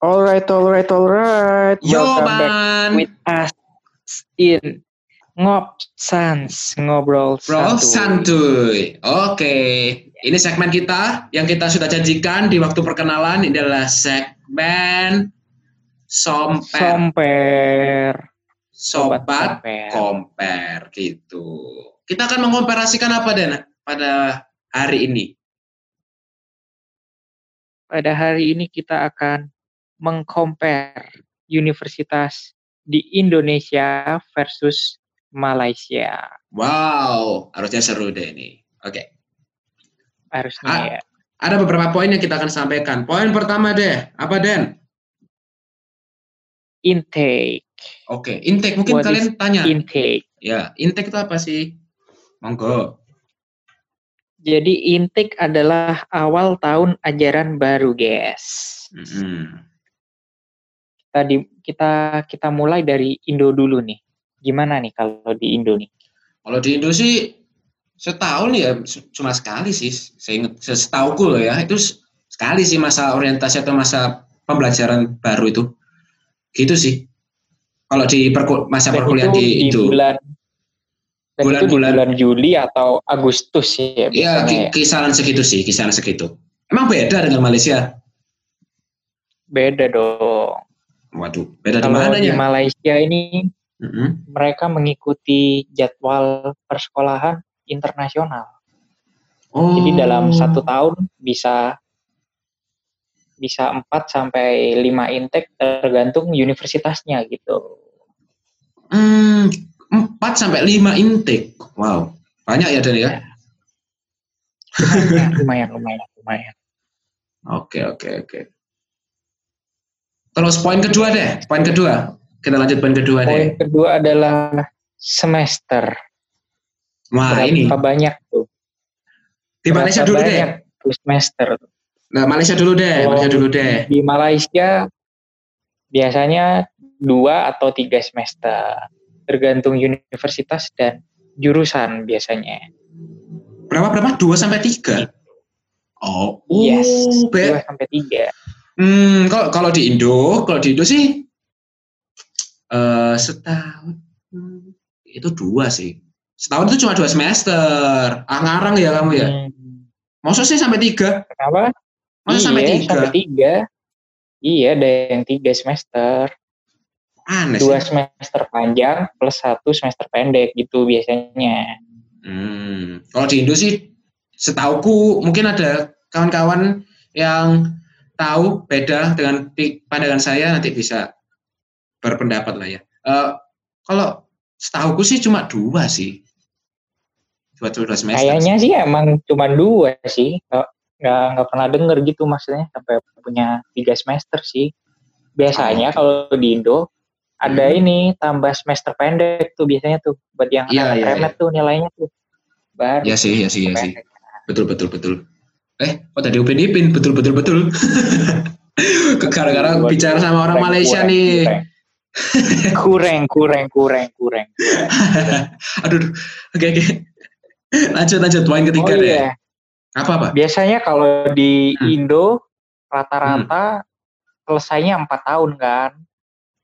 Alright, alright, alright. Yo Welcome back man, with us in Ngop Sans ngobrol bro santuy. santuy. Oke, ini segmen kita yang kita sudah janjikan di waktu perkenalan ini adalah segmen somper, Somper. sobat Somper. compare gitu. Kita akan mengkomparasikan apa Den pada hari ini? Pada hari ini kita akan mengcompare universitas di Indonesia versus Malaysia. Wow, harusnya seru deh ini. Oke, Harusnya Ah. ya. ada beberapa poin yang kita akan sampaikan. Poin pertama deh, apa Den? Intake. Oke, intake mungkin What kalian tanya. Intake. Ya, intake itu apa sih? Monggo. Jadi intake adalah awal tahun ajaran baru, guys. Mm-mm. Kita di kita kita mulai dari Indo dulu nih. Gimana nih kalau di Indo nih? Kalau di Indo sih setahun ya cuma sekali sih. Saya ingat setauku loh ya itu sekali sih masa orientasi atau masa pembelajaran baru itu. Gitu sih. Kalau di perku- masa Dan perkuliahan itu di Indo. bulan dan itu Bulan-bulan- bulan Juli atau Agustus ya Iya, ki- ya. kisaran segitu sih, kisaran segitu. Emang beda dengan Malaysia? Beda dong. Waduh, beda di mana di ya? Malaysia ini Mm-mm. mereka mengikuti jadwal persekolahan internasional. Oh. Jadi dalam satu tahun bisa bisa 4 sampai 5 intake tergantung universitasnya gitu. Hmm, 4 sampai 5 intake. Wow. Banyak ya Dan ya? Lumayan, lumayan, lumayan, lumayan. Oke, oke, oke. Terus poin kedua deh, poin kedua. Kita lanjut poin kedua Poin deh. kedua adalah semester. Wah, Berapa ini banyak tuh? di Malaysia dulu deh. tuh semester. Nah, Malaysia dulu deh, Kalau Malaysia dulu deh. Di Malaysia biasanya dua atau tiga semester, tergantung universitas dan jurusan biasanya. Berapa berapa? 2 sampai 3. Oh, Yes, uh, be- dua sampai tiga. Hmm, kalau kalau di Indo, kalau di Indo sih eh setahun itu dua sih. Setahun itu cuma dua semester. Ah, ngarang ya kamu ya. Hmm, Maksud sih sampai tiga? kenapa? Masa iya, sampai tiga? sampai tiga. Iya, ada yang tiga semester. Aneh Dua sih. semester panjang plus satu semester pendek gitu biasanya. Hmm. Kalau di Indo sih, setauku mungkin ada kawan-kawan yang tahu beda dengan pandangan saya nanti bisa berpendapat lah ya. Eh, kalau setauku sih cuma dua sih, dua dua semester. Kayaknya sih emang cuma dua sih. Nggak, nggak, pernah denger gitu maksudnya sampai punya tiga semester sih. Biasanya kalau di Indo ada Hmm. ini tambah semester pendek tuh biasanya tuh buat yang anak iya, remet tuh nilainya tuh. Baru Ya sih, ya sih, ya sih. Betul, betul, betul. Eh, kok tadi Upin Ipin? Betul, betul, betul. Gara-gara bicara sama orang kurang, Malaysia kurang, nih. Kurang, kurang, kurang, kurang. Aduh, oke, oke. Lanjut, lanjut. Poin ketiga Oh deh. iya, Apa, Pak? biasanya kalau di Hmm. Indo rata-rata selesainya empat tahun kan.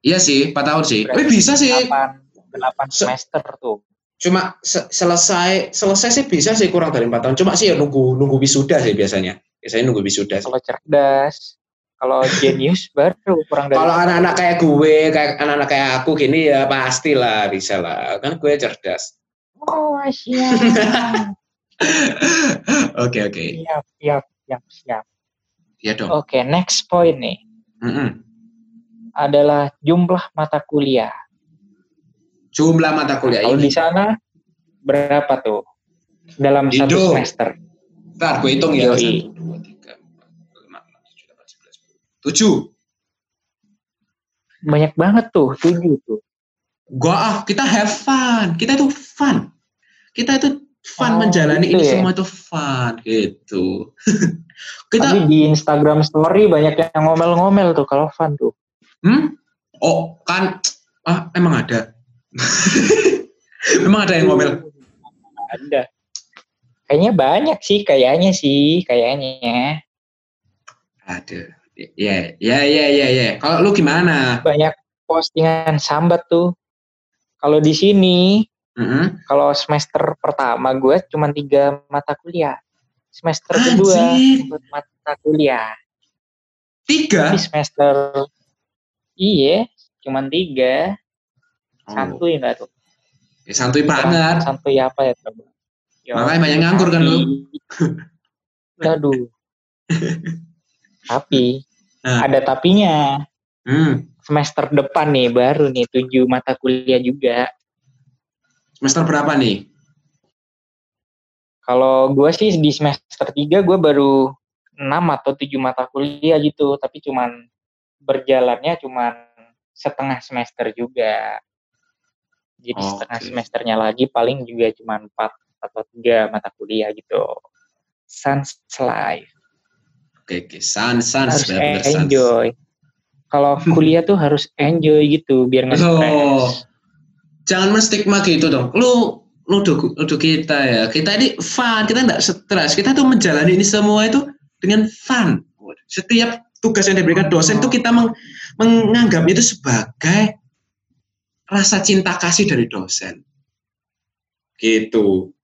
Iya sih, 4 tahun sih. Berarti Tapi bisa sih. Delapan, delapan Se- semester tuh. Cuma se- selesai selesai sih bisa sih kurang dari 4 tahun. Cuma sih ya nunggu nunggu wisuda sih biasanya. Biasanya nunggu wisuda. Kalau cerdas, kalau jenius baru kurang dari Kalau anak-anak kayak gue, kayak anak-anak kayak aku gini ya pastilah bisa lah. Kan gue cerdas. Oh, siap. Oke, oke. siap, siap, siap, siap. Ya dong. Oke, next point nih Mm-mm. adalah jumlah mata kuliah. Jumlah mata kuliah Kalau ini. di sana berapa tuh dalam Di satu semester? Ntar gue hitung ya. Yoi. 1, 2, 3, 4, 5, 6, 7, 8, 9, 10. 7. Banyak banget tuh, tujuh tuh. Gua ah, kita have fun. Kita itu fun. Kita itu fun Oh, menjalani gitu ini ya? semua itu fun gitu. kita Tapi di Instagram Story banyak yang ngomel-ngomel tuh kalau fun tuh. hmm? Oh, kan ah emang ada. emang ada yang ngomel. Ada. Kayaknya banyak sih, kayaknya sih, kayaknya. Ada. Iya, iya, iya, iya, iya. Kalau lu gimana? Banyak postingan sambat tuh. Kalau di sini, Mm-mm. kalau semester pertama gue cuma tiga mata kuliah. Semester kedua Anjir. empat mata kuliah. Tiga? Di semester iya, cuma tiga. Oh, Santuy enggak tuh? ya santuy banget. Santuy apa ya coba? Ya, Makanya banyak nganggur kan lu? Aduh. tapi Nah. ada tapinya. Hmm. Semester depan nih baru nih tujuh mata kuliah juga. Semester berapa nih? Kalau gue sih di semester 3 gue baru 6 atau 7 mata kuliah gitu, tapi cuman berjalannya cuman setengah semester juga. Jadi Oke. setengah semesternya lagi paling juga cuman 4 atau 3 mata kuliah gitu. Sans life. Oke, oke. Sans, sans. Harus sans. enjoy. Kalau kuliah tuh harus enjoy gitu biar nggak Oh, stres. jangan menstigma gitu dong. Lu nuduh, nuduh kita ya. Kita ini fun, kita nggak stres. Kita tuh menjalani ini semua itu dengan fun. Setiap tugas yang diberikan dosen itu kita meng- menganggap itu sebagai rasa cinta kasih dari dosen. Gitu.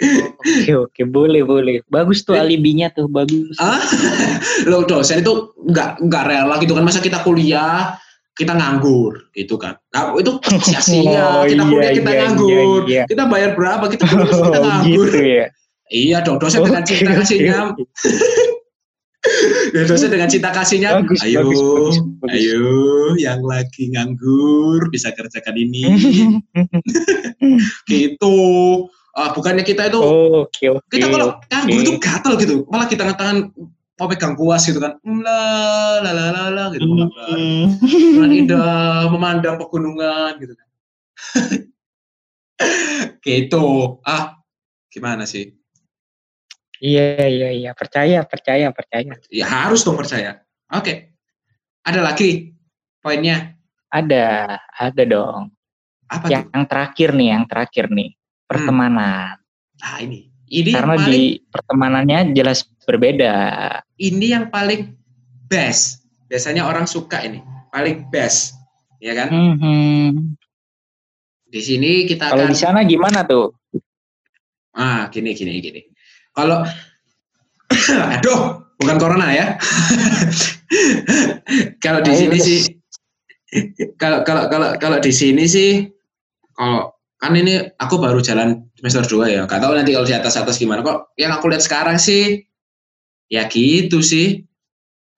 Oke oke boleh boleh. Bagus tuh alibinya tuh bagus. Ah, lo dosen itu nggak nggak rela gitu kan masa kita kuliah kita nganggur gitu kan. Nah, itu sia-sia Oh, kita iya, kuliah kita iya, nganggur. iya, iya. Kita bayar berapa kita kuliah kita Oh, nganggur. gitu ya. Iya dong dosen dengan cinta kasihnya. Ya, dosen dengan cinta kasihnya. Bagus, ayo, bagus, bagus, bagus. ayo yang lagi nganggur bisa kerjakan ini. gitu. Ah, bukannya kita itu Oke oke. kita kalau nganggur oke. itu gatel gitu malah kita tangan mau pegang kuas gitu kan la la la la la gitu dengan indah memandang pegunungan gitu kan gitu ah gimana sih Iya iya iya percaya percaya percaya. ya harus dong percaya oke ada lagi poinnya Ada ada dong. apa Yang, tuh yang terakhir nih yang terakhir nih pertemanan. nah ini ini Karena paling di pertemanannya jelas berbeda. ini yang paling best biasanya orang suka ini paling best ya kan Mhm. di sini kita Kalau akan di sana gimana tuh? Ah, gini, gini, gini. Kalau, aduh, bukan corona ya. kalau di Ayo, sini sih, kalau kalau kalau kalau di sini sih, kalau kan ini aku baru jalan semester 2 ya. Gak tahu nanti kalau di atas atas gimana. Kok yang aku lihat sekarang sih, ya gitu sih.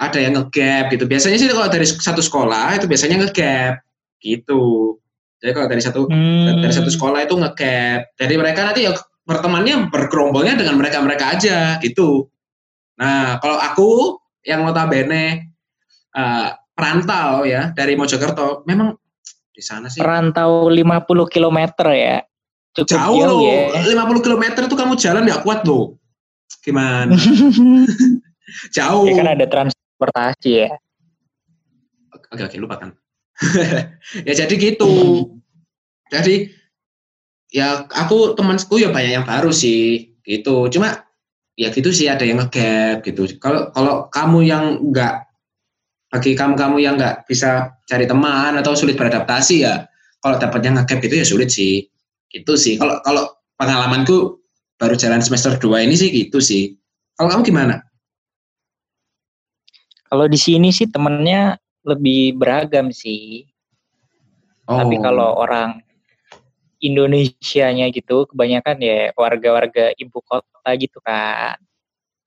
Ada yang ngegap gitu. Biasanya sih kalau dari satu sekolah itu biasanya ngegap gitu. Jadi kalau dari satu Hmm. dari satu sekolah itu ngecap. Jadi mereka nanti ya bertemannya bergerombolnya dengan mereka-mereka aja gitu. Nah, kalau aku yang notabene eh, perantau ya dari Mojokerto, memang di sana sih Perantau 50 km ya. Cukup jauh jauh, loh. ya. 50 km itu kamu jalan nggak kuat loh. Gimana? jauh. ya kan ada transportasi ya. Oke, oke, lupakan. ya jadi gitu. Jadi ya aku temanku ya banyak yang baru sih gitu. Cuma ya gitu sih ada yang ngegap gitu. Kalau kalau kamu yang enggak bagi kamu-kamu yang nggak bisa cari teman atau sulit beradaptasi ya kalau dapatnya ngegap itu ya sulit sih. Gitu sih. Kalau kalau pengalamanku baru jalan semester 2 ini sih gitu sih. Kalau kamu gimana? Kalau di sini sih temennya lebih beragam sih. Tapi Oh. kalau orang Indonesianya gitu, kebanyakan ya warga-warga ibu kota gitu kan.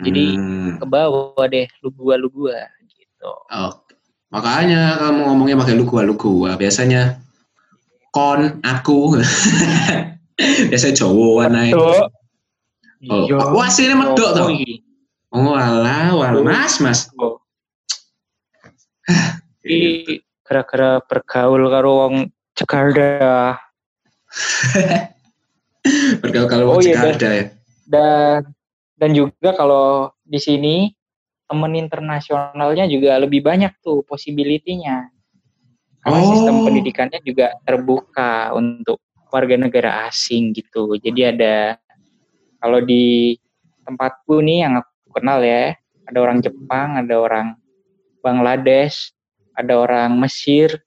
jadi Hmm. Ke bawah deh, lu gua lu gua gitu. Oh, makanya kamu ngomongnya pakai lu gua lu gua. Biasanya kon aku. Biasanya Jawa naik. Tuh. Oh, Iya. wah, aslinya medok toh? Yoi. Oh alah, wal mas mas. Oh. Ih, gara-gara bergaul karo wong Jakarta Bergaul kalau Oh, iya, Jakarta ya. dan dan juga kalau di sini temen internasionalnya juga lebih banyak tuh possibility-nya. Karena Oh. sistem pendidikannya juga terbuka untuk warga negara asing gitu. Jadi ada kalau di tempatku nih yang aku kenal ya, ada orang Jepang, ada orang Bangladesh, ada orang Mesir,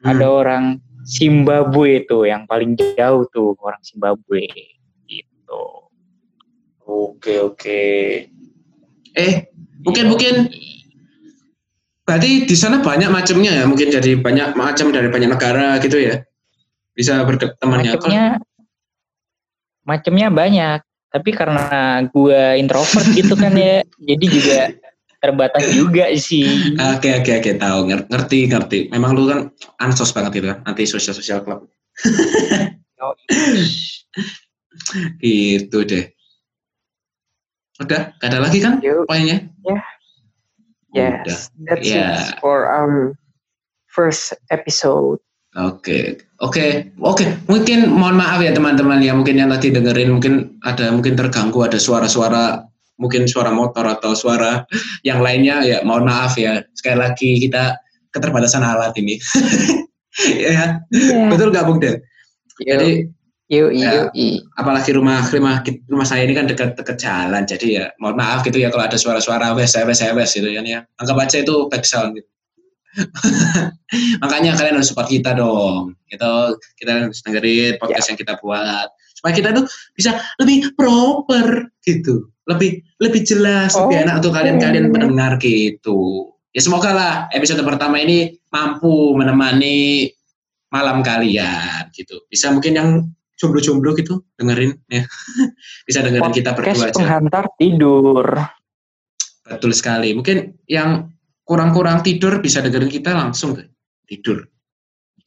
Hmm. ada orang Zimbabwe tuh yang paling jauh tuh orang Zimbabwe gitu. Oke oke. Eh mungkin mungkin. Berarti di sana banyak macamnya ya? Mungkin jadi banyak macam dari banyak negara gitu ya? Bisa bertemannya macamnya macamnya banyak. Tapi karena gua introvert gitu kan ya jadi juga terbatas juga sih Oke oke oke tahu Nger- ngerti ngerti. Memang lu kan ansos banget gitu kan anti sosial sosial club. Gitu deh. Udah gak ada lagi kan poinnya? Yes, that's Yeah. it for our first episode. Oke, oke, oke. Mungkin mohon maaf ya teman-teman ya, mungkin yang tadi dengerin mungkin ada mungkin terganggu ada suara-suara, mungkin suara motor atau suara yang lainnya ya. Mohon maaf ya. Sekali lagi kita keterbatasan alat ini. ya, betul nggak Bung Den? Jadi Yuk, Ya. yuk, apalagi rumah rumah rumah saya ini kan dekat-dekat jalan, jadi ya mohon maaf gitu ya kalau ada suara-suara wes wes wes gitu kan ya. Anggap aja itu background gitu. Makanya kalian harus support kita dong. Gitu, kita harus dengerin podcast yang kita buat supaya kita tuh bisa lebih proper gitu, lebih lebih jelas, lebih Oh. enak untuk kalian-kalian pendengar gitu. Ya semoga lah episode pertama ini mampu menemani malam kalian gitu. Bisa mungkin yang jomblo-jomblo gitu dengerin ya. Bisa dengerin kita berdua Podcast aja. penghantar tidur. Betul sekali. Mungkin yang kurang-kurang tidur bisa dengerin kita langsung tidur.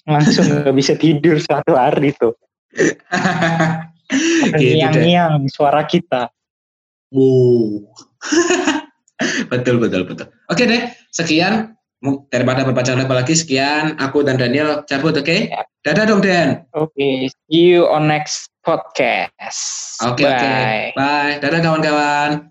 langsung nggak bisa tidur satu hari tuh gitu ngiang-ngiang suara kita Wow. betul betul betul. Oke deh, sekian daripada berbaca lebar lagi sekian aku dan Daniel cabut oke? Ya. Dadah dong Dan. oke see you on next podcast Oke oke. bye Bye. Dadah kawan-kawan.